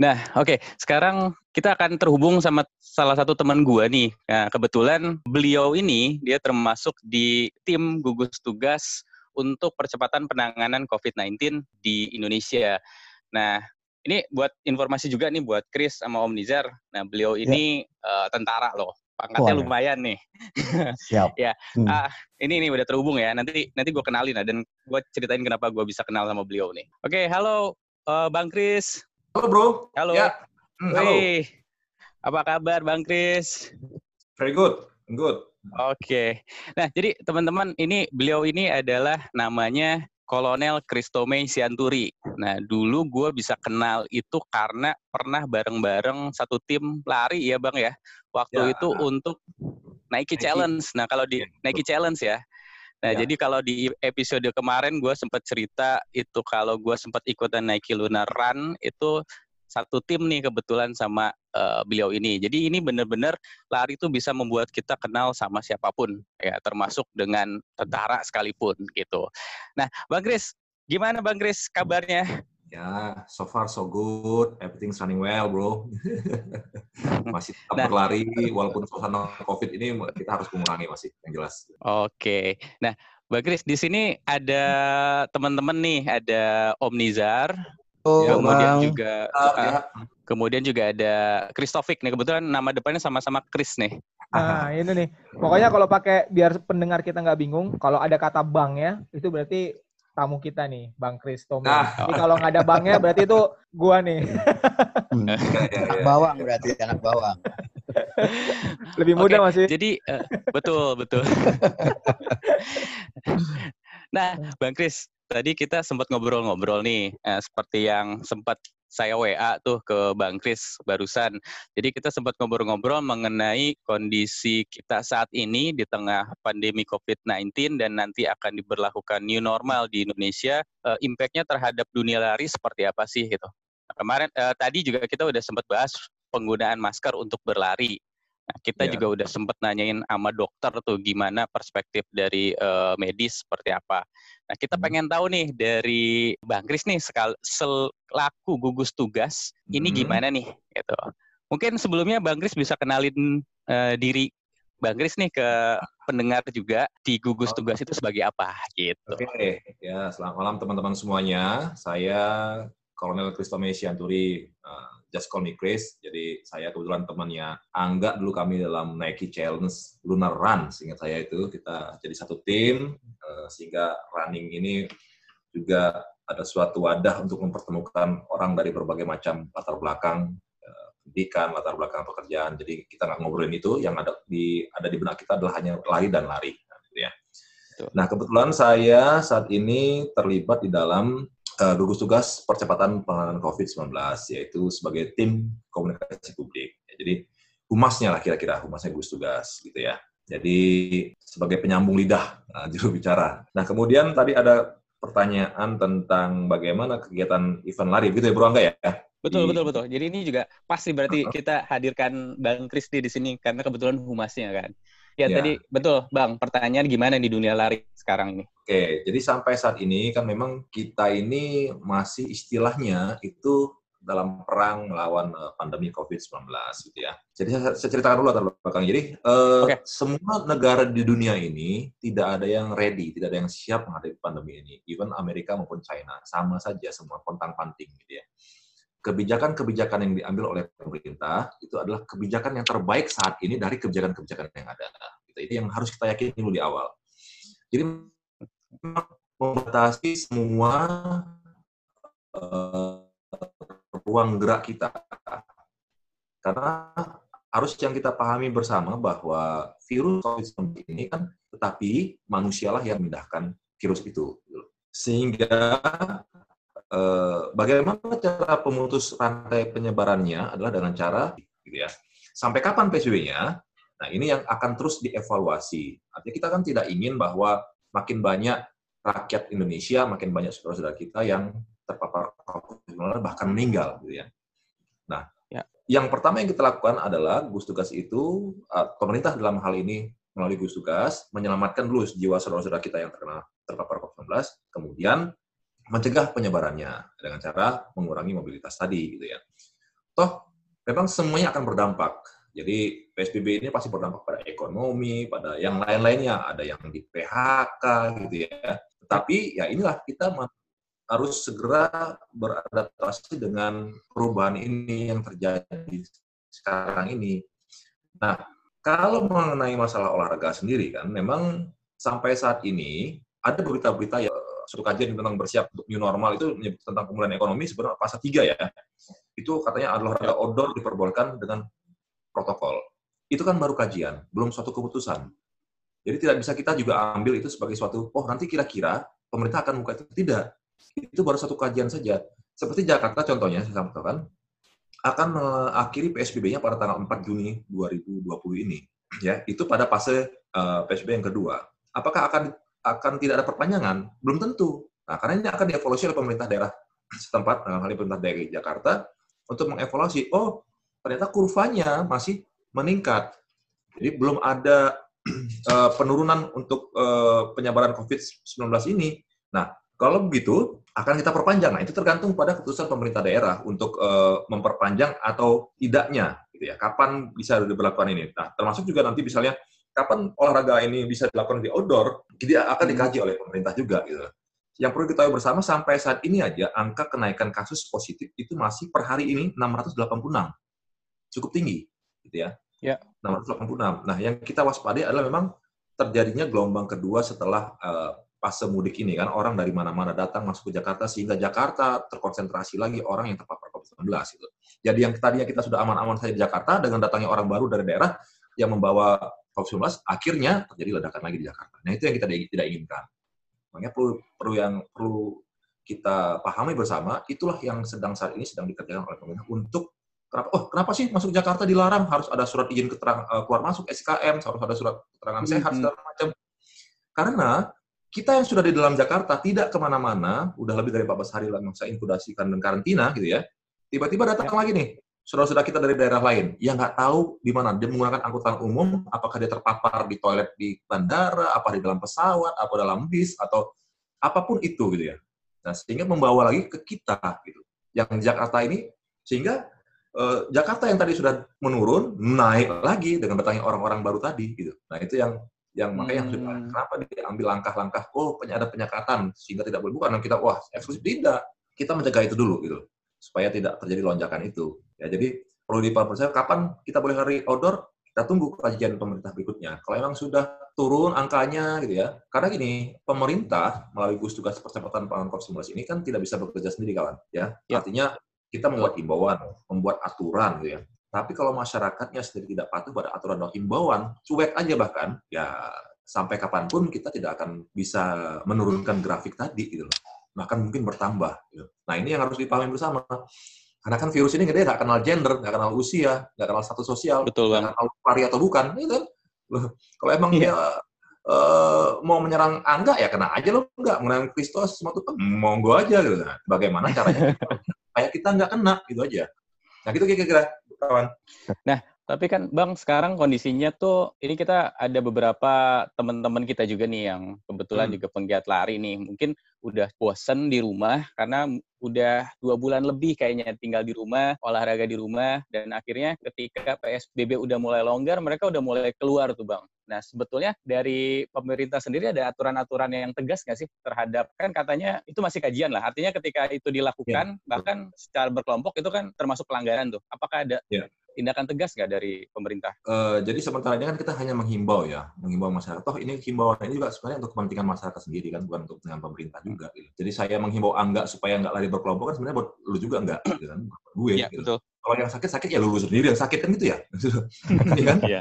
Nah, oke. Okay. Sekarang kita akan terhubung sama salah satu teman gua nih. Nah, kebetulan beliau ini dia termasuk di tim gugus tugas untuk percepatan penanganan COVID-19 di Indonesia. Nah, ini buat informasi juga nih buat Chris sama Om Nizar. Nah, beliau ya. ini ya. uh, tentara loh. Pangkatnya Wah. lumayan nih. Siap. ya. Hmm. Uh, ini ini udah terhubung ya. Nanti nanti gue kenalin lah dan gue ceritain kenapa gue bisa kenal sama beliau nih. Oke, okay, halo uh, Bang Chris. Halo bro. Halo. Ya. Hmm, halo. Wih. Apa kabar Bang Chris? Very good. Good. Oke. Okay. Nah, jadi teman-teman, ini beliau ini adalah namanya Kolonel Kristome Sianturi. Nah, dulu gue bisa kenal itu karena pernah bareng-bareng satu tim lari ya Bang ya. Waktu ya. itu untuk Nike, Nike Challenge. Nah, kalau di Nike Challenge ya. Nah, ya. jadi kalau di episode kemarin gue sempat cerita itu kalau gue sempat ikutan Nike Lunar Run itu satu tim nih kebetulan sama uh, beliau ini. Jadi ini benar-benar lari itu bisa membuat kita kenal sama siapa pun ya, termasuk dengan tentara sekalipun gitu. Nah, Bang Kris, gimana Bang Kris kabarnya? Ya, so far so good, everything's running well, bro. masih tetap nah, berlari, walaupun suasana COVID ini kita harus mengurangi masih, yang jelas. Oke, nah Mbak Kris, di sini ada teman-teman nih, ada Om Nizar, oh, kemudian bang. juga uh, ya. kemudian juga ada Kristofik nih, kebetulan nama depannya sama-sama Kris nih. Nah, ini nih. Pokoknya kalau pakai biar pendengar kita nggak bingung, kalau ada kata bang ya, itu berarti tamu kita nih, Bang Kristo. Nah. Jadi kalau nggak ada bangnya berarti itu gua nih. Hmm. anak bawang berarti anak bawang. Lebih muda okay, masih. Jadi uh, betul betul. nah, Bang Kris, tadi kita sempat ngobrol-ngobrol nih, uh, seperti yang sempat saya WA tuh ke Bang Kris barusan. Jadi kita sempat ngobrol-ngobrol mengenai kondisi kita saat ini di tengah pandemi COVID-19 dan nanti akan diberlakukan new normal di Indonesia. Uh, Impact-nya terhadap dunia lari seperti apa sih gitu. Kemarin uh, tadi juga kita udah sempat bahas penggunaan masker untuk berlari. Nah, kita yeah. juga udah sempat nanyain sama dokter tuh gimana perspektif dari uh, medis seperti apa. Nah, kita hmm. pengen tahu nih dari Bang Kris nih sekal selaku gugus tugas hmm. ini gimana nih gitu. Mungkin sebelumnya Bang Kris bisa kenalin uh, diri Bang Kris nih ke pendengar juga di gugus tugas itu sebagai apa gitu. Oke, okay. ya selamat malam teman-teman semuanya. Saya Kolonel Kristome Sianturi, uh, Just Call Me Chris. Jadi saya kebetulan temannya Angga dulu kami dalam Nike Challenge Lunar Run, sehingga saya itu kita jadi satu tim eh, sehingga running ini juga ada suatu wadah untuk mempertemukan orang dari berbagai macam latar belakang eh, pendidikan, latar belakang pekerjaan. Jadi kita nggak ngobrolin itu, yang ada di ada di benak kita adalah hanya lari dan lari. Nah, gitu ya. Nah, kebetulan saya saat ini terlibat di dalam uh, gugus tugas percepatan penanganan COVID-19, yaitu sebagai tim komunikasi publik. Ya, jadi humasnya lah kira-kira, humasnya gugus tugas gitu ya. Jadi sebagai penyambung lidah uh, juru bicara. Nah kemudian tadi ada pertanyaan tentang bagaimana kegiatan event lari, gitu ya Bro Angga ya? Betul, betul, betul. Jadi ini juga pasti berarti kita hadirkan Bang Kristi di sini karena kebetulan humasnya kan. Ya, ya tadi betul Bang, pertanyaan gimana di dunia lari sekarang ini? Oke, jadi sampai saat ini kan memang kita ini masih istilahnya itu dalam perang melawan uh, pandemi COVID-19 gitu ya. Jadi saya, ceritakan dulu latar belakang. Jadi uh, okay. semua negara di dunia ini tidak ada yang ready, tidak ada yang siap menghadapi pandemi ini. Even Amerika maupun China sama saja semua pontang panting gitu ya kebijakan-kebijakan yang diambil oleh pemerintah itu adalah kebijakan yang terbaik saat ini dari kebijakan-kebijakan yang ada. Gitu. Itu yang harus kita yakini dulu di awal. Jadi membatasi semua uh, ruang gerak kita. Karena harus yang kita pahami bersama bahwa virus COVID-19 ini kan tetapi manusialah yang memindahkan virus itu. Sehingga Eh, bagaimana cara pemutus rantai penyebarannya adalah dengan cara gitu ya. Sampai kapan PSBB-nya? Nah, ini yang akan terus dievaluasi. Artinya kita kan tidak ingin bahwa makin banyak rakyat Indonesia, makin banyak saudara-saudara kita yang terpapar COVID-19 bahkan meninggal gitu ya. Nah, ya. yang pertama yang kita lakukan adalah gugus tugas itu eh, pemerintah dalam hal ini melalui gugus tugas menyelamatkan dulu jiwa saudara-saudara kita yang terkena terpapar COVID-19, kemudian mencegah penyebarannya dengan cara mengurangi mobilitas tadi gitu ya. toh memang semuanya akan berdampak. Jadi PSBB ini pasti berdampak pada ekonomi, pada yang lain-lainnya, ada yang di PHK gitu ya. Tetapi ya inilah kita harus segera beradaptasi dengan perubahan ini yang terjadi sekarang ini. Nah, kalau mengenai masalah olahraga sendiri kan, memang sampai saat ini ada berita-berita yang suatu kajian tentang bersiap untuk new normal itu tentang pemulihan ekonomi sebenarnya fase 3 ya. Itu katanya adalah olahraga outdoor diperbolehkan dengan protokol. Itu kan baru kajian, belum suatu keputusan. Jadi tidak bisa kita juga ambil itu sebagai suatu, oh nanti kira-kira pemerintah akan buka itu. Tidak. Itu baru satu kajian saja. Seperti Jakarta contohnya, saya sampaikan, akan mengakhiri PSBB-nya pada tanggal 4 Juni 2020 ini. Ya, itu pada fase uh, eh, PSBB yang kedua. Apakah akan akan tidak ada perpanjangan? Belum tentu. Nah, karena ini akan dievaluasi oleh pemerintah daerah setempat, dalam hal ini pemerintah daerah Jakarta, untuk mengevaluasi, oh, ternyata kurvanya masih meningkat. Jadi belum ada uh, penurunan untuk uh, penyebaran COVID-19 ini. Nah, kalau begitu, akan kita perpanjang. Nah, itu tergantung pada keputusan pemerintah daerah untuk uh, memperpanjang atau tidaknya. Gitu ya. Kapan bisa diberlakukan ini? Nah, termasuk juga nanti misalnya kapan olahraga ini bisa dilakukan di outdoor, tidak akan hmm. dikaji oleh pemerintah juga. Gitu. Yang perlu kita bersama sampai saat ini aja angka kenaikan kasus positif itu masih per hari ini 686, cukup tinggi, gitu ya. Ya. 686. Nah, yang kita waspadai adalah memang terjadinya gelombang kedua setelah uh, fase mudik ini kan orang dari mana-mana datang masuk ke Jakarta sehingga Jakarta terkonsentrasi lagi orang yang terpapar COVID-19 itu. Jadi yang tadinya kita sudah aman-aman saja di Jakarta dengan datangnya orang baru dari daerah yang membawa COVID-19 akhirnya terjadi ledakan lagi di Jakarta. Nah itu yang kita tidak inginkan. Makanya perlu perlu yang perlu kita pahami bersama itulah yang sedang saat ini sedang dikerjakan oleh pemerintah untuk kenapa oh kenapa sih masuk Jakarta dilarang harus ada surat izin keterangan uh, keluar masuk SKM harus ada surat keterangan sehat segala macam karena kita yang sudah di dalam Jakarta tidak ke mana-mana udah lebih dari 14 hari lah masa inkubasikan dan karantina gitu ya tiba-tiba datang ya. lagi nih saudara-saudara kita dari daerah lain yang nggak tahu di mana dia menggunakan angkutan umum, apakah dia terpapar di toilet di bandara, apa di dalam pesawat, apa dalam bis atau apa pun itu gitu ya. Nah, sehingga membawa lagi ke kita gitu. Yang Jakarta ini sehingga eh, Jakarta yang tadi sudah menurun naik lagi dengan datangnya orang-orang baru tadi gitu. Nah, itu yang yang makanya hmm. yang kenapa diambil langkah-langkah oh ada penyekatan sehingga tidak boleh bukan kita wah eksklusif tidak kita mencegah itu dulu gitu supaya tidak terjadi lonjakan itu. Ya, jadi perlu dipercaya kapan kita boleh lari outdoor, kita tunggu kajian pemerintah berikutnya. Kalau memang sudah turun angkanya gitu ya. Karena gini, pemerintah melalui gugus tugas percepatan pangan COVID-19 ini kan tidak bisa bekerja sendiri kawan, ya. ya. Artinya kita membuat himbauan, membuat aturan gitu ya. Tapi kalau masyarakatnya sendiri tidak patuh pada aturan dan himbauan, cuek aja bahkan, ya sampai kapan pun kita tidak akan bisa menurunkan grafik tadi gitu loh bahkan mungkin bertambah. Gitu. Nah ini yang harus dipahami bersama. Karena kan virus ini dia nggak kenal gender, nggak kenal usia, nggak kenal status sosial, nggak kenal pari atau bukan. Gitu kan? Kalau emang yeah. dia uh, mau menyerang Angga, ya kena aja loh. Nggak, menyerang Kristus, semua itu kan monggo aja. Gitu. Nah, bagaimana caranya? Kayak kita nggak kena, gitu aja. Nah, gitu kira-kira, kawan. Nah, tapi kan Bang sekarang kondisinya tuh ini kita ada beberapa teman-teman kita juga nih yang kebetulan hmm. juga penggiat lari nih. Mungkin udah bosen di rumah karena udah dua bulan lebih kayaknya tinggal di rumah, olahraga di rumah, dan akhirnya ketika PSBB udah mulai longgar, mereka udah mulai keluar tuh Bang. Nah, sebetulnya dari pemerintah sendiri ada aturan-aturan yang tegas nggak sih terhadap, kan katanya itu masih kajian lah, artinya ketika itu dilakukan, ya. bahkan secara berkelompok itu kan termasuk pelanggaran tuh. Apakah ada ya tindakan tegas nggak dari pemerintah? Uh, jadi sementara ini kan kita hanya menghimbau ya, menghimbau masyarakat. Toh ini himbauan ini juga sebenarnya untuk kepentingan masyarakat sendiri kan, bukan untuk dengan pemerintah juga. Gitu. Jadi saya menghimbau angga supaya nggak lari berkelompok kan sebenarnya buat lu juga nggak, gitu kan? Gue. Ya, gitu. betul kalau yang sakit sakit ya lu sendiri yang sakit kan gitu ya? Iya kan? Yeah.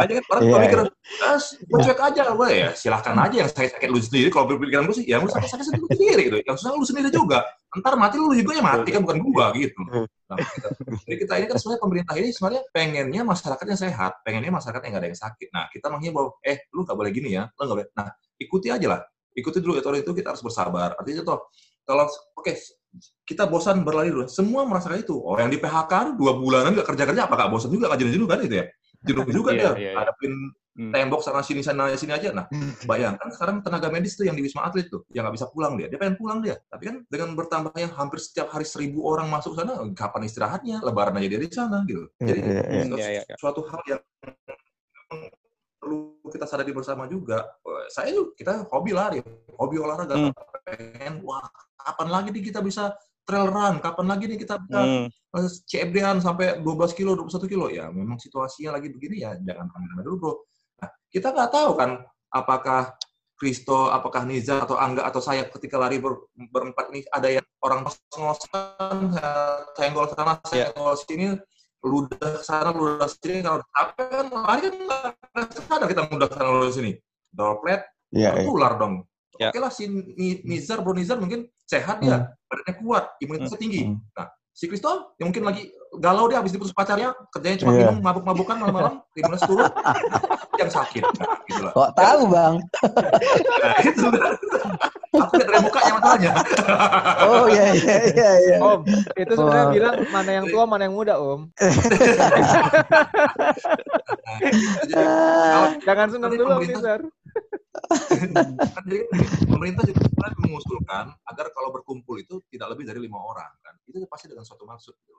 aja kan orang yeah. kalau mikir ah gue cuek aja gue ya? Silahkan aja yang sakit sakit lu sendiri. Kalau berpikiran gue sih ya lu sakit sakit sendiri gitu. Yang susah lu sendiri juga. Ntar mati lu juga yang mati kan bukan gua gitu. Nah, kita, jadi kita ini kan sebenarnya pemerintah ini sebenarnya pengennya masyarakat yang sehat pengennya masyarakat yang nggak ada yang sakit. Nah kita menghimbau eh lu nggak boleh gini ya lu nggak boleh. Nah ikuti aja lah. Ikuti dulu aturan itu kita harus bersabar. Artinya tuh kalau oke okay, kita bosan berlari dulu. Semua merasakan itu. Oh, yang di PHK dua bulanan nggak kerja kerja, apa nggak bosan juga nggak jenuh jenuh kan itu ya? Jenuh juga yeah, dia. Yeah, yeah. Hadapin hmm. tembok sana sini sana sini aja. Nah, bayangkan sekarang tenaga medis tuh yang di Wisma Atlet tuh, yang nggak bisa pulang dia. Dia pengen pulang dia. Tapi kan dengan bertambahnya hampir setiap hari seribu orang masuk sana, kapan istirahatnya? Lebaran aja dia di sana gitu. Iya, Jadi yeah, yeah, yeah. suatu hal yang perlu kita sadari bersama juga. Saya juga kita hobi lari, hobi olahraga. Hmm. Pengen, wah kapan lagi nih kita bisa trail run, kapan lagi nih kita bisa hmm. CFD-an sampai 12 kilo, 21 kilo. Ya memang situasinya lagi begini ya, jangan ke mana-mana dulu bro Nah, kita nggak tahu kan apakah Kristo, apakah Niza atau Angga atau saya ketika lari ber, berempat ini ada yang orang ngos-ngosan, senggol sana, iya. senggol sini, ludah sana, ludah sini. Kalau capek kan lari kan nggak sadar kita ludah sana, ludah sini. Droplet, yeah, iya. tertular yeah. dong. Yeah. Oke lah si Nizar, Bro Nizar mungkin sehat ya, hmm. badannya kuat, imunitasnya tinggi. Hmm. Nah, si Kristo yang mungkin lagi galau dia habis diputus pacarnya, kerjanya cuma yeah. minum mabuk-mabukan malam-malam, imunitas turun, yang sakit. Nah, gitu lah. Kok tahu bang? nah, itu Aku lihat dari mukanya masalahnya. oh iya iya iya. iya. Om, itu sebenarnya oh. bilang mana yang tua mana yang muda om. nah, Jangan senang dulu om Nizar. Kan jadi pemerintah juga mengusulkan agar kalau berkumpul itu tidak lebih dari lima orang kan. Itu pasti dengan suatu maksud gitu.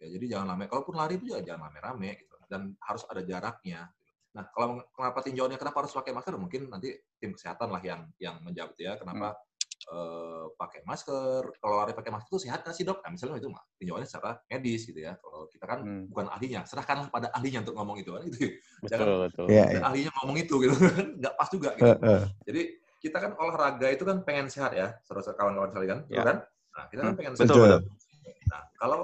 ya jadi jangan lama kalaupun lari itu juga jangan rame-rame gitu. Dan harus ada jaraknya. Nah kalau kenapa tinjauannya kenapa harus pakai masker? Mungkin nanti tim kesehatan lah yang yang menjawab ya kenapa hmm uh, pakai masker. Kalau lari pakai masker itu sehat nggak sih dok? Nah, misalnya itu mah tinjauannya secara medis gitu ya. Kalau kita kan hmm. bukan ahlinya, serahkanlah pada ahlinya untuk ngomong itu kan itu. Betul, Jangan betul. Ya, ya. ahlinya ngomong itu gitu kan nggak pas juga gitu. Uh, uh. Jadi kita kan olahraga itu kan pengen sehat ya, saudara kawan-kawan sekalian, ya. kan? Nah, kita kan hmm. pengen betul, sehat. Betul. Nah, kalau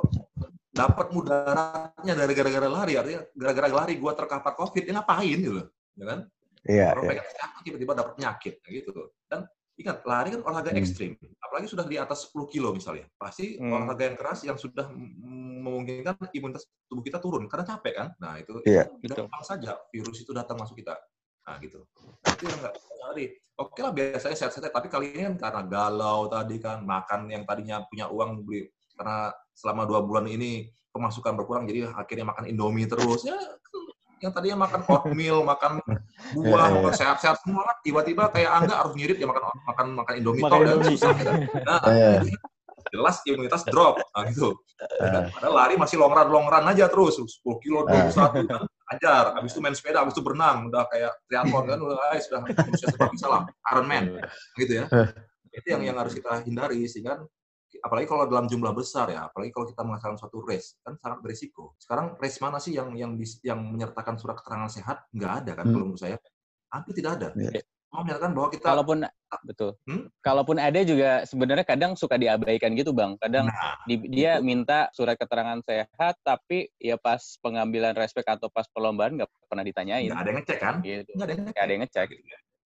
dapat mudaratnya dari gara-gara lari, artinya gara-gara lari gua terkapar COVID, ini ngapain gitu loh, ya kan? Iya. Orang pengen sehat tiba-tiba dapat penyakit, gitu. Dan ingat lari kan olahraga hmm. ekstrim apalagi sudah di atas 10 kilo misalnya pasti hmm. olahraga yang keras yang sudah memungkinkan imunitas tubuh kita turun karena capek kan nah itu yeah. gampang saja virus itu datang masuk kita nah gitu itu yang nggak lari oke lah biasanya sehat-sehat tapi kali ini kan karena galau tadi kan makan yang tadinya punya uang beli karena selama dua bulan ini pemasukan berkurang jadi akhirnya makan indomie terus ya yang tadinya makan oatmeal, makan buah, makan sehat-sehat semua kan tiba-tiba kayak Angga harus ngirit ya makan makan makan Indomie makan dan susah. Gitu. Nah, jelas imunitas drop. Nah, gitu. Dan padahal lari masih long run long run aja terus. 10 kilo 21 kan. Ajar. Habis itu main sepeda habis itu berenang. Udah kayak triathlon kan. Udah ay, sudah manusia sebab bisa lah. Iron Man gitu ya. Itu yang yang harus kita hindari sehingga apalagi kalau dalam jumlah besar ya, apalagi kalau kita melaksanakan suatu race, kan sangat berisiko. Sekarang race mana sih yang yang yang menyertakan surat keterangan sehat? Nggak ada kan, hmm. kalau menurut saya. Hampir tidak ada. Yeah. Mau menyatakan bahwa kita kalaupun betul, hmm? kalaupun ada juga sebenarnya kadang suka diabaikan gitu bang. Kadang nah, di, dia gitu. minta surat keterangan sehat, tapi ya pas pengambilan respek atau pas perlombaan nggak pernah ditanyain. Nggak ada yang ngecek kan? Gitu. Nggak ada yang ngecek. Nggak ada yang ngecek.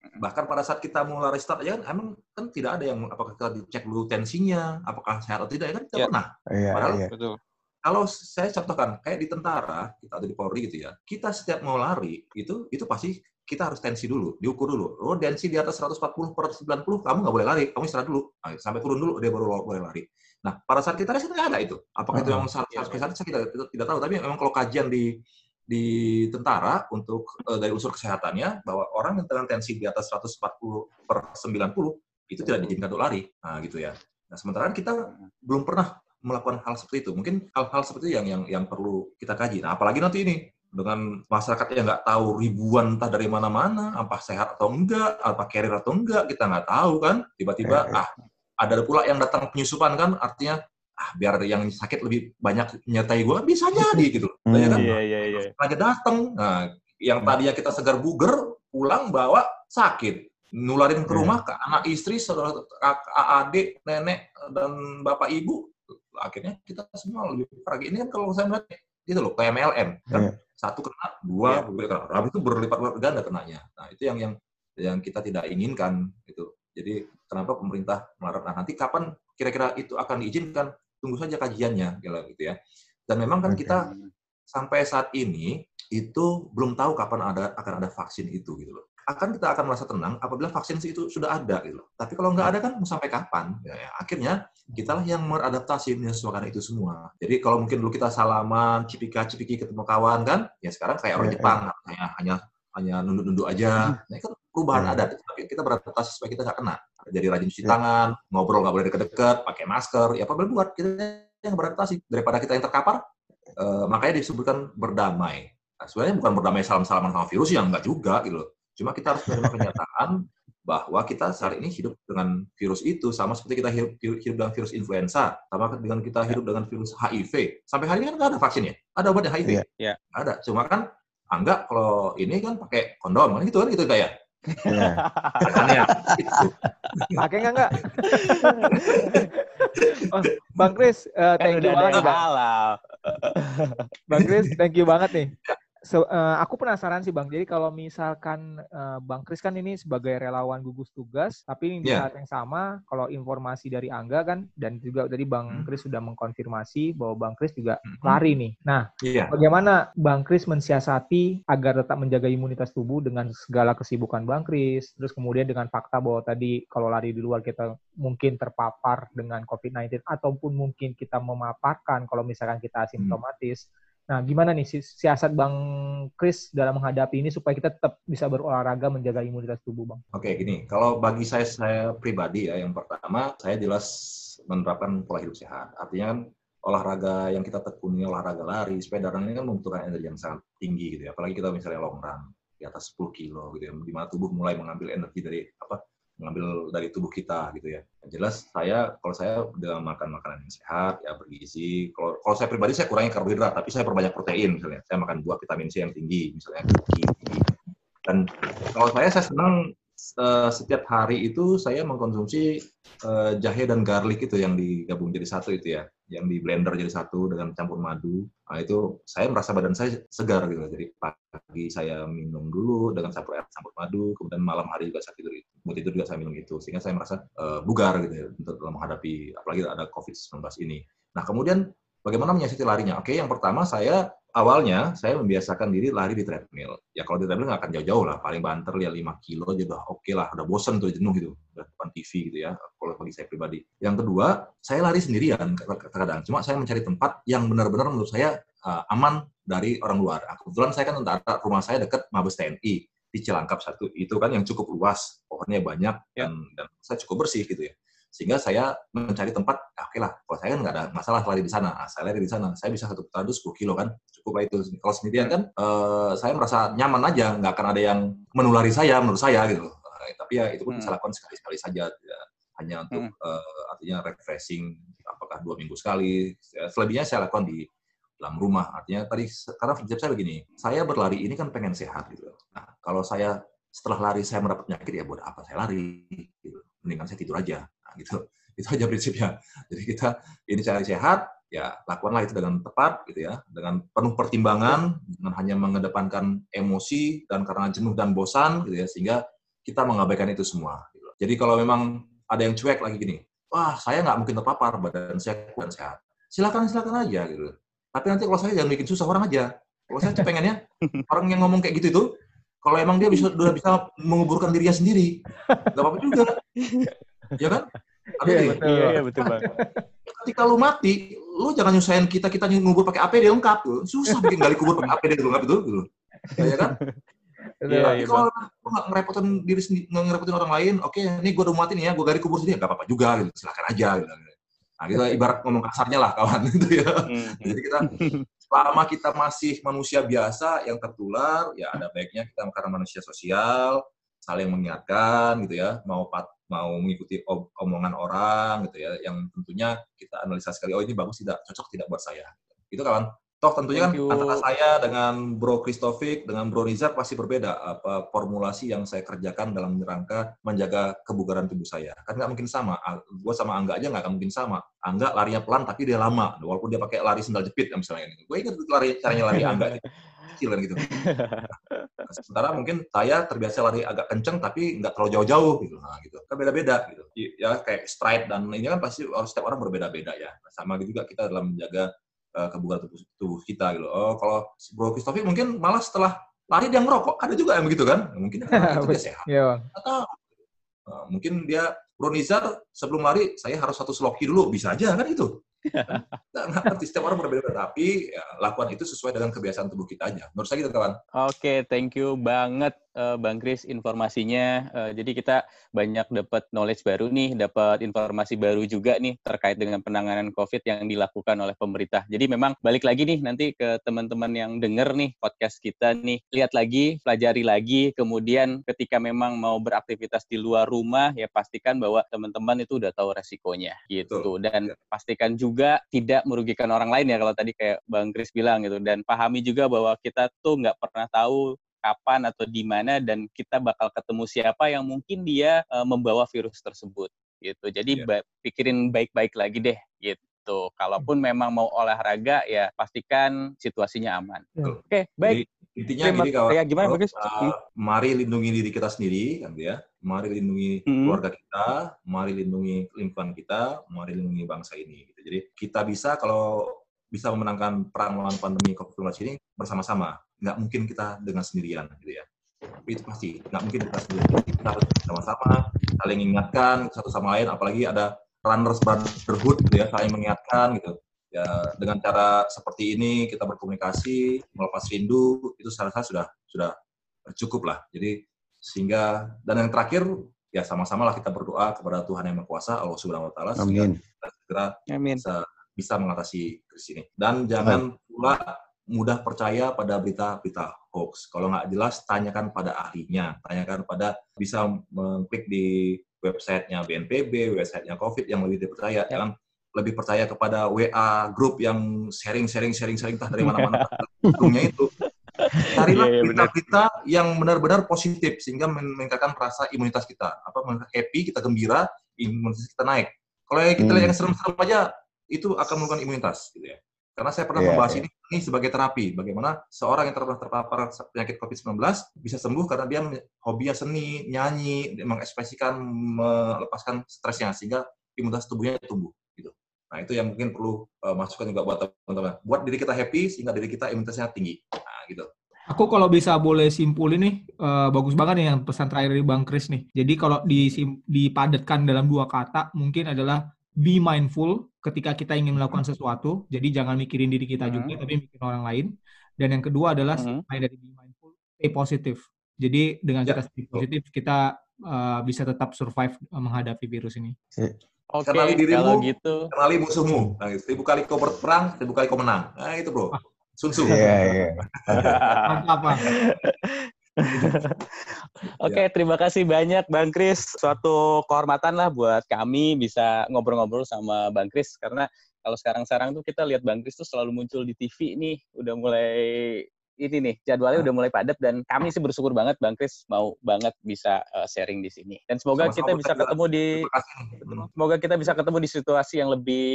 Bahkan pada saat kita mulai restart aja kan emang kan tidak ada yang apakah kita dicek dulu tensinya, apakah sehat atau tidak ya kan tidak yeah. pernah. Yeah, Padahal yeah. Betul. Kalau saya contohkan kayak di tentara, kita ada di Polri gitu ya. Kita setiap mau lari itu itu pasti kita harus tensi dulu, diukur dulu. Oh, tensi di atas 140 per 90, kamu nggak boleh lari, kamu istirahat dulu. Nah, sampai turun dulu, dia baru boleh lari. Nah, pada saat kita rest itu ada itu. Apakah uh -huh. itu yang harus saya tidak, tidak tahu. Tapi memang kalau kajian di di tentara untuk uh, dari unsur kesehatannya bahwa orang yang dengan tensi di atas 140 per 90 itu tidak diizinkan untuk lari. Nah, gitu ya. Nah, sementara kita belum pernah melakukan hal seperti itu. Mungkin hal-hal seperti itu yang yang yang perlu kita kaji. Nah, apalagi nanti ini dengan masyarakat yang nggak tahu ribuan entah dari mana-mana, apa sehat atau enggak, apa carrier atau enggak, kita nggak tahu kan. Tiba-tiba, eh, eh. ah, ada pula yang datang penyusupan kan, artinya ah biar yang sakit lebih banyak nyertai gue bisa jadi gitu hmm, ya kan iya, iya, iya. lagi datang nah yang hmm. tadinya kita segar buger pulang bawa sakit. Nularin ke rumah ke anak istri saudara adik nenek dan bapak ibu. Akhirnya kita semua lebih parah. Ini kan kalau saya melihat gitu loh kayak MLM kan yeah. satu kena dua yeah. kena. Habis itu berlipat ganda kenanya. Nah itu yang yang yang kita tidak inginkan gitu. Jadi kenapa pemerintah melarang? Nah nanti kapan kira-kira itu akan diizinkan tunggu saja kajiannya gitu ya. Dan memang kan kita sampai saat ini itu belum tahu kapan ada akan ada vaksin itu gitu loh. Akan kita akan merasa tenang apabila vaksin itu sudah ada gitu loh. Tapi kalau nggak ada kan mau sampai kapan? Ya, ya. Akhirnya kita lah yang beradaptasi menyesuaikan itu semua. Jadi kalau mungkin dulu kita salaman, cipika cipiki ketemu kawan kan, ya sekarang kayak orang iya, Jepang, iya. hanya hanya hanya nunduk-nunduk aja. Nah, itu kan perubahan hmm. adat. Tapi kita beradaptasi supaya kita nggak kena. Jadi rajin cuci tangan, ngobrol nggak boleh deket-deket, pakai masker. Ya apa boleh buat kita yang beradaptasi daripada kita yang terkapar. Uh, makanya disebutkan berdamai. Nah, sebenarnya bukan berdamai salam-salaman sama virus yang enggak juga gitu Cuma kita harus menerima kenyataan bahwa kita saat ini hidup dengan virus itu sama seperti kita hidup, hidup dengan virus influenza, sama dengan kita hidup dengan virus HIV. Sampai hari ini kan nggak ada vaksin ya, ada obatnya HIV, yeah. Yeah. ada. Cuma kan Angga kalau ini kan pakai kondom kan gitu kan gitu kayak. Ya. Pakai nggak nggak? oh, Bang Kris, uh, thank you banget. Bang Kris, thank you banget nih. So, uh, aku penasaran sih Bang. Jadi kalau misalkan uh, Bang Kris kan ini sebagai relawan gugus tugas, tapi di yeah. saat yang sama kalau informasi dari Angga kan dan juga tadi Bang hmm. Kris sudah mengkonfirmasi bahwa Bang Kris juga hmm. lari nih. Nah, yeah. bagaimana Bang Kris mensiasati agar tetap menjaga imunitas tubuh dengan segala kesibukan Bang Kris, terus kemudian dengan fakta bahwa tadi kalau lari di luar kita mungkin terpapar dengan COVID-19 ataupun mungkin kita memaparkan kalau misalkan kita asimptomatis. Hmm Nah, gimana nih siasat Bang Kris dalam menghadapi ini supaya kita tetap bisa berolahraga menjaga imunitas tubuh, Bang? Oke, gini. Kalau bagi saya saya pribadi ya, yang pertama saya jelas menerapkan pola hidup sehat. Artinya kan olahraga yang kita tekuni olahraga lari, sepeda running ini kan membutuhkan energi yang sangat tinggi gitu ya. Apalagi kita misalnya long run di atas 10 kilo gitu ya, di mana tubuh mulai mengambil energi dari apa mengambil dari tubuh kita gitu ya. Jelas saya kalau saya dengan makan makanan yang sehat ya bergizi. Kalau kalau saya pribadi saya kurangi karbohidrat, tapi saya perbanyak protein misalnya. Saya makan buah vitamin C yang tinggi misalnya. Dan kalau saya saya senang uh, setiap hari itu saya mengkonsumsi uh, jahe dan garlic itu yang digabung jadi satu itu ya yang di blender jadi satu dengan campur madu. Nah, itu saya merasa badan saya segar gitu. Jadi pagi saya minum dulu dengan campur air campur madu, kemudian malam hari juga saya tidur mau tidur juga saya minum itu sehingga saya merasa uh, bugar gitu ya untuk dalam menghadapi apalagi ada COVID-19 ini. Nah, kemudian bagaimana menyiasati larinya? Oke, yang pertama saya awalnya saya membiasakan diri lari di treadmill. Ya kalau di treadmill nggak akan jauh-jauh lah, paling banter ya 5 kilo aja udah oke okay lah, udah bosen tuh jenuh gitu, udah depan TV gitu ya, kalau bagi saya pribadi. Yang kedua, saya lari sendirian kadang-kadang, cuma saya mencari tempat yang benar-benar menurut saya uh, aman dari orang luar. Nah, kebetulan saya kan tentara, rumah saya dekat Mabes TNI di Cilangkap satu, itu kan yang cukup luas, pohonnya banyak, ya. dan, dan saya cukup bersih gitu ya sehingga saya mencari tempat ah, oke okay lah kalau saya kan nggak ada masalah lari di sana nah, saya lari di sana saya bisa satu putaran 10 kilo kan cukup lah itu kalau sendirian kan uh, saya merasa nyaman aja nggak akan ada yang menulari saya menurut saya gitu uh, tapi ya itu pun hmm. saya lakukan sekali sekali saja ya. hanya untuk hmm. uh, artinya refreshing apakah dua minggu sekali ya, selebihnya saya lakukan di dalam rumah artinya tadi karena prinsip saya begini saya berlari ini kan pengen sehat gitu nah kalau saya setelah lari saya mendapat penyakit ya buat apa saya lari gitu mendingan saya tidur aja Nah, gitu. Itu aja prinsipnya. Jadi kita ini cari sehat, ya lakukanlah itu dengan tepat gitu ya, dengan penuh pertimbangan, dengan hanya mengedepankan emosi dan karena jenuh dan bosan gitu ya, sehingga kita mengabaikan itu semua. Gitu. Jadi kalau memang ada yang cuek lagi gini, wah saya nggak mungkin terpapar badan saya kuat sehat. Silakan silakan aja gitu. Tapi nanti kalau saya jangan bikin susah orang aja. Kalau saya pengennya orang yang ngomong kayak gitu itu kalau emang dia bisa udah bisa menguburkan dirinya sendiri, nggak apa-apa juga. ya kan? Iya, betul. Iya, iya, betul bang. Ketika lu mati, lu jangan nyusahin kita kita ngubur pakai APD lengkap tuh. Susah bikin gali kubur pakai APD lengkap itu, gitu. Ya kan? Iya, iya, kalau lu nggak ngerepotin diri sendiri, nggak ngerepotin orang lain, oke, okay, ini gue udah mati nih ya, gue gali kubur sendiri, nggak apa-apa juga, gitu. Silakan aja, gitu. Nah, kita ibarat ngomong kasarnya lah, kawan, gitu ya. Hmm. Jadi kita selama kita masih manusia biasa yang tertular, ya ada baiknya kita karena manusia sosial, saling mengingatkan gitu ya, mau pat, mau mengikuti omongan orang gitu ya, yang tentunya kita analisa sekali, oh ini bagus tidak, cocok tidak buat saya. Itu kawan. Toh tentunya kan antara saya dengan Bro Kristofik, dengan Bro Rizal pasti berbeda apa formulasi yang saya kerjakan dalam rangka menjaga kebugaran tubuh saya. Kan nggak mungkin sama. Gue sama Angga aja nggak akan mungkin sama. Angga larinya pelan tapi dia lama, walaupun dia pakai lari sendal jepit misalnya. Gue ingat lari caranya lari Angga. kecil kan gitu. Nah, sementara mungkin saya terbiasa lari agak kenceng tapi nggak terlalu jauh-jauh gitu. Nah, gitu. Kan beda-beda gitu. Ya kayak stride dan ini kan pasti setiap orang berbeda-beda ya. Sama gitu juga kita dalam menjaga uh, kebugaran tubuh, tubuh kita gitu. Oh, kalau si Bro Kristofi mungkin malah setelah lari dia ngerokok. Ada juga yang begitu kan? Mungkin itu dia sehat. Yeah. Atau uh, mungkin dia Bro Nizar sebelum lari saya harus satu sloki dulu bisa aja kan itu. nggak ngerti setiap orang berbeda-beda tapi ya, lakukan itu sesuai dengan kebiasaan tubuh kita aja menurut saya gitu kawan oke okay, thank you banget uh, Bang Kris informasinya. Uh, jadi kita banyak dapat knowledge baru nih, dapat informasi baru juga nih terkait dengan penanganan COVID yang dilakukan oleh pemerintah. Jadi memang balik lagi nih nanti ke teman-teman yang denger nih podcast kita nih, lihat lagi, pelajari lagi, kemudian ketika memang mau beraktivitas di luar rumah ya pastikan bahwa teman-teman itu udah tahu resikonya gitu. Dan ya. pastikan juga tidak merugikan orang lain ya kalau tadi kayak Bang Kris bilang gitu. Dan pahami juga bahwa kita tuh nggak pernah tahu kapan atau di mana dan kita bakal ketemu siapa yang mungkin dia uh, membawa virus tersebut gitu. Jadi yeah. ba pikirin baik-baik lagi deh gitu. Kalaupun hmm. memang mau olahraga ya pastikan situasinya aman. Oke, okay, baik. Jadi, intinya Terima, gini kawan. Ya, gimana bagus? Uh, mari lindungi diri kita sendiri kan ya. Mari lindungi hmm. keluarga kita, mari lindungi lingkungan kita, mari lindungi bangsa ini gitu. Jadi kita bisa kalau bisa memenangkan perang melawan pandemi COVID-19 ini bersama-sama nggak mungkin kita dengan sendirian gitu ya tapi itu pasti nggak mungkin kita sendirian kita harus sama-sama saling mengingatkan satu sama lain apalagi ada runners brotherhood gitu ya saling mengingatkan gitu ya dengan cara seperti ini kita berkomunikasi melepas rindu itu saya rasa sudah sudah cukup lah jadi sehingga dan yang terakhir ya sama-sama lah kita berdoa kepada Tuhan yang Maha Kuasa Allah Subhanahu Wa Taala sehingga kita segera Amin. bisa bisa mengatasi krisis ini dan jangan pula mudah percaya pada berita-berita hoax. Kalau nggak jelas, tanyakan pada ahlinya. Tanyakan pada bisa mengklik di websitenya BNPB, websitenya COVID yang lebih dipercaya. Ya. Jangan lebih percaya kepada WA grup yang sharing-sharing sharing-sharing entah dari mana-mana grupnya itu. Carilah iya, iya, berita-berita yang benar-benar positif sehingga meningkatkan rasa imunitas kita. Apa happy, kita gembira, imunitas kita naik. Kalau kita lihat yang hmm. serem-serem aja itu akan menurunkan imunitas gitu ya. Karena saya pernah yeah, membahas yeah. ini, ini sebagai terapi. Bagaimana seorang yang pernah terpapar penyakit COVID-19 bisa sembuh karena dia hobinya seni, nyanyi, mengekspresikan, melepaskan stresnya, sehingga imunitas tubuhnya tumbuh. Nah, itu yang mungkin perlu uh, masukan juga buat teman-teman. Buat diri kita happy, sehingga diri kita imunitasnya tinggi. Nah, gitu. Aku kalau bisa boleh simpulin nih, uh, bagus banget nih yang pesan terakhir dari Bang Kris nih. Jadi kalau dipadatkan dalam dua kata, mungkin adalah be mindful ketika kita ingin melakukan sesuatu. Jadi jangan mikirin diri kita hmm. juga, tapi mikirin orang lain. Dan yang kedua adalah hmm. dari be mindful, stay positif. Jadi dengan ya. kita stay positif, kita uh, bisa tetap survive menghadapi virus ini. Oke, okay, kenali dirimu, kalau gitu. kenali musuhmu. Nah, seribu kali kau berperang, seribu kali kau menang. Nah, itu bro. Sun Tzu. Iya, iya. Mantap, Oke, okay, ya. terima kasih banyak Bang Kris. Suatu kehormatan lah buat kami bisa ngobrol-ngobrol sama Bang Kris karena kalau sekarang-sekarang tuh kita lihat Bang Kris tuh selalu muncul di TV nih, udah mulai ini nih jadwalnya udah mulai padat dan kami sih bersyukur banget Bang Kris mau banget bisa uh, sharing di sini. Dan semoga Sama-sama kita bisa ketemu di semoga kita bisa ketemu di situasi yang lebih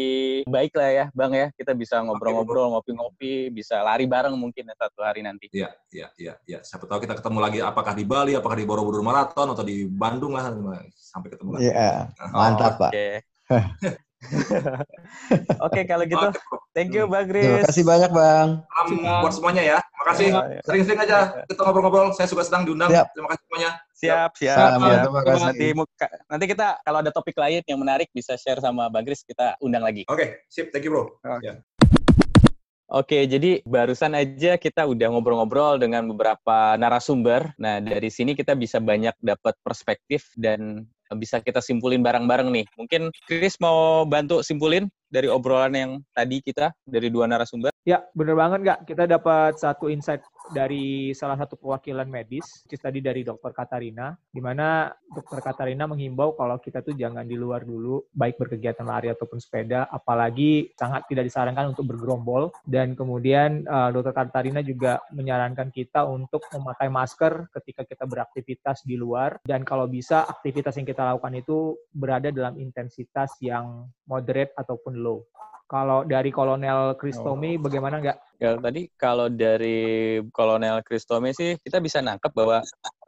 baik lah ya Bang ya. Kita bisa ngobrol-ngobrol, ngopi-ngopi, bisa lari bareng mungkin ya satu hari nanti. Iya, iya, iya, iya. Siapa tahu kita ketemu lagi apakah di Bali, apakah di Borobudur Marathon atau di Bandung lah sampai ketemu lagi. Iya. Mantap, Pak. Oke. Oke, kalau gitu. Thank you, Bang Gris. Terima kasih banyak, Bang. Salam buat semuanya ya. Terima kasih. Iya, iya. Sering-sering aja kita ngobrol-ngobrol. Saya juga sedang diundang. Siap. Terima kasih semuanya. Siap, siap. siap. siap. Terima kasih. Nanti, nanti kita kalau ada topik lain yang menarik bisa share sama Bang Gris, kita undang lagi. Oke, okay, sip. Thank you, bro. Okay. Ya. Oke, jadi barusan aja kita udah ngobrol-ngobrol dengan beberapa narasumber. Nah, dari sini kita bisa banyak dapat perspektif dan bisa kita simpulin bareng-bareng nih. Mungkin Chris mau bantu simpulin dari obrolan yang tadi kita dari dua narasumber? Ya, bener banget nggak? Kita dapat satu insight dari salah satu perwakilan medis, tadi dari dokter Katarina, di mana dokter Katarina menghimbau kalau kita tuh jangan di luar dulu, baik berkegiatan lari ataupun sepeda, apalagi sangat tidak disarankan untuk bergerombol. Dan kemudian uh, dokter Katarina juga menyarankan kita untuk memakai masker ketika kita beraktivitas di luar, dan kalau bisa aktivitas yang kita lakukan itu berada dalam intensitas yang moderate ataupun low. Kalau dari Kolonel Kristomi oh. bagaimana nggak? Ya tadi kalau dari Kolonel Kristomi sih kita bisa nangkep bahwa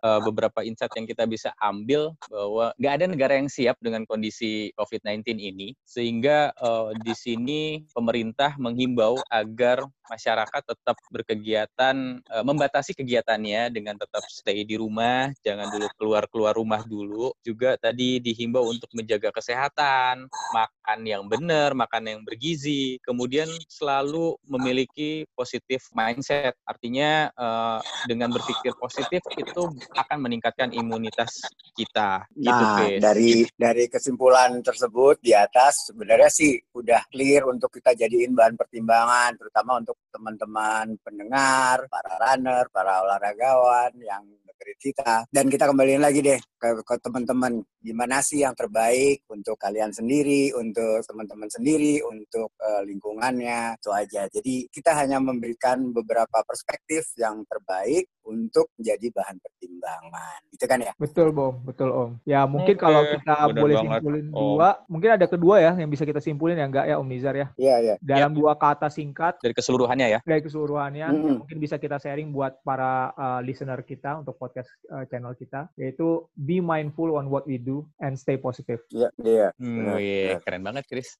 uh, beberapa insight yang kita bisa ambil bahwa nggak ada negara yang siap dengan kondisi COVID-19 ini, sehingga uh, di sini pemerintah menghimbau agar masyarakat tetap berkegiatan, uh, membatasi kegiatannya dengan tetap stay di rumah, jangan dulu keluar-keluar rumah dulu. Juga tadi dihimbau untuk menjaga kesehatan, makan yang benar, makan yang bergizi, kemudian selalu memiliki positif mindset. Artinya uh, dengan berpikir positif itu akan meningkatkan imunitas kita. Gitu, nah, gitu, dari dari kesimpulan tersebut di atas sebenarnya sih udah clear untuk kita jadiin bahan pertimbangan, terutama untuk teman-teman pendengar, para runner, para olahragawan yang dengerin kita. Dan kita kembaliin lagi deh ke, ke teman-teman gimana sih yang terbaik untuk kalian sendiri, untuk teman-teman sendiri, untuk uh, lingkungannya, itu aja. Jadi kita hanya memberikan beberapa perspektif yang terbaik untuk menjadi bahan pertimbangan. Gitu kan ya? Betul, Bom. Betul, Om. Ya, mungkin okay. kalau kita boleh banget, simpulin om. dua, mungkin ada kedua ya yang bisa kita simpulin ya enggak ya, Om Nizar ya? Iya, iya. Dalam ya. dua kata singkat dari keseluruhannya ya. Dari keseluruhannya mm -hmm. mungkin bisa kita sharing buat para uh, listener kita untuk podcast uh, channel kita yaitu be mindful on what we do and stay positive. Iya, iya. Hmm, iya, keren banget, Chris.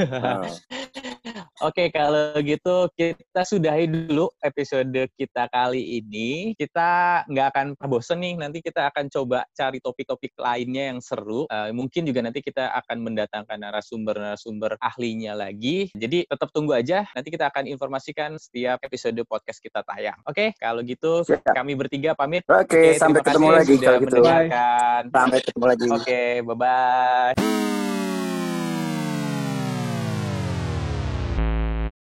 Oh. Oke, kalau gitu kita sudahi dulu episode kita kali ini. Kita nggak akan bosen nih, nanti kita akan coba cari topik-topik lainnya yang seru. Uh, mungkin juga nanti kita akan mendatangkan narasumber-narasumber ahlinya lagi. Jadi tetap tunggu aja, nanti kita akan informasikan setiap episode podcast kita tayang. Oke, kalau gitu Siap. kami bertiga pamit. Oke, sampai ketemu lagi kalau gitu. Sampai ketemu lagi. Oke, bye-bye.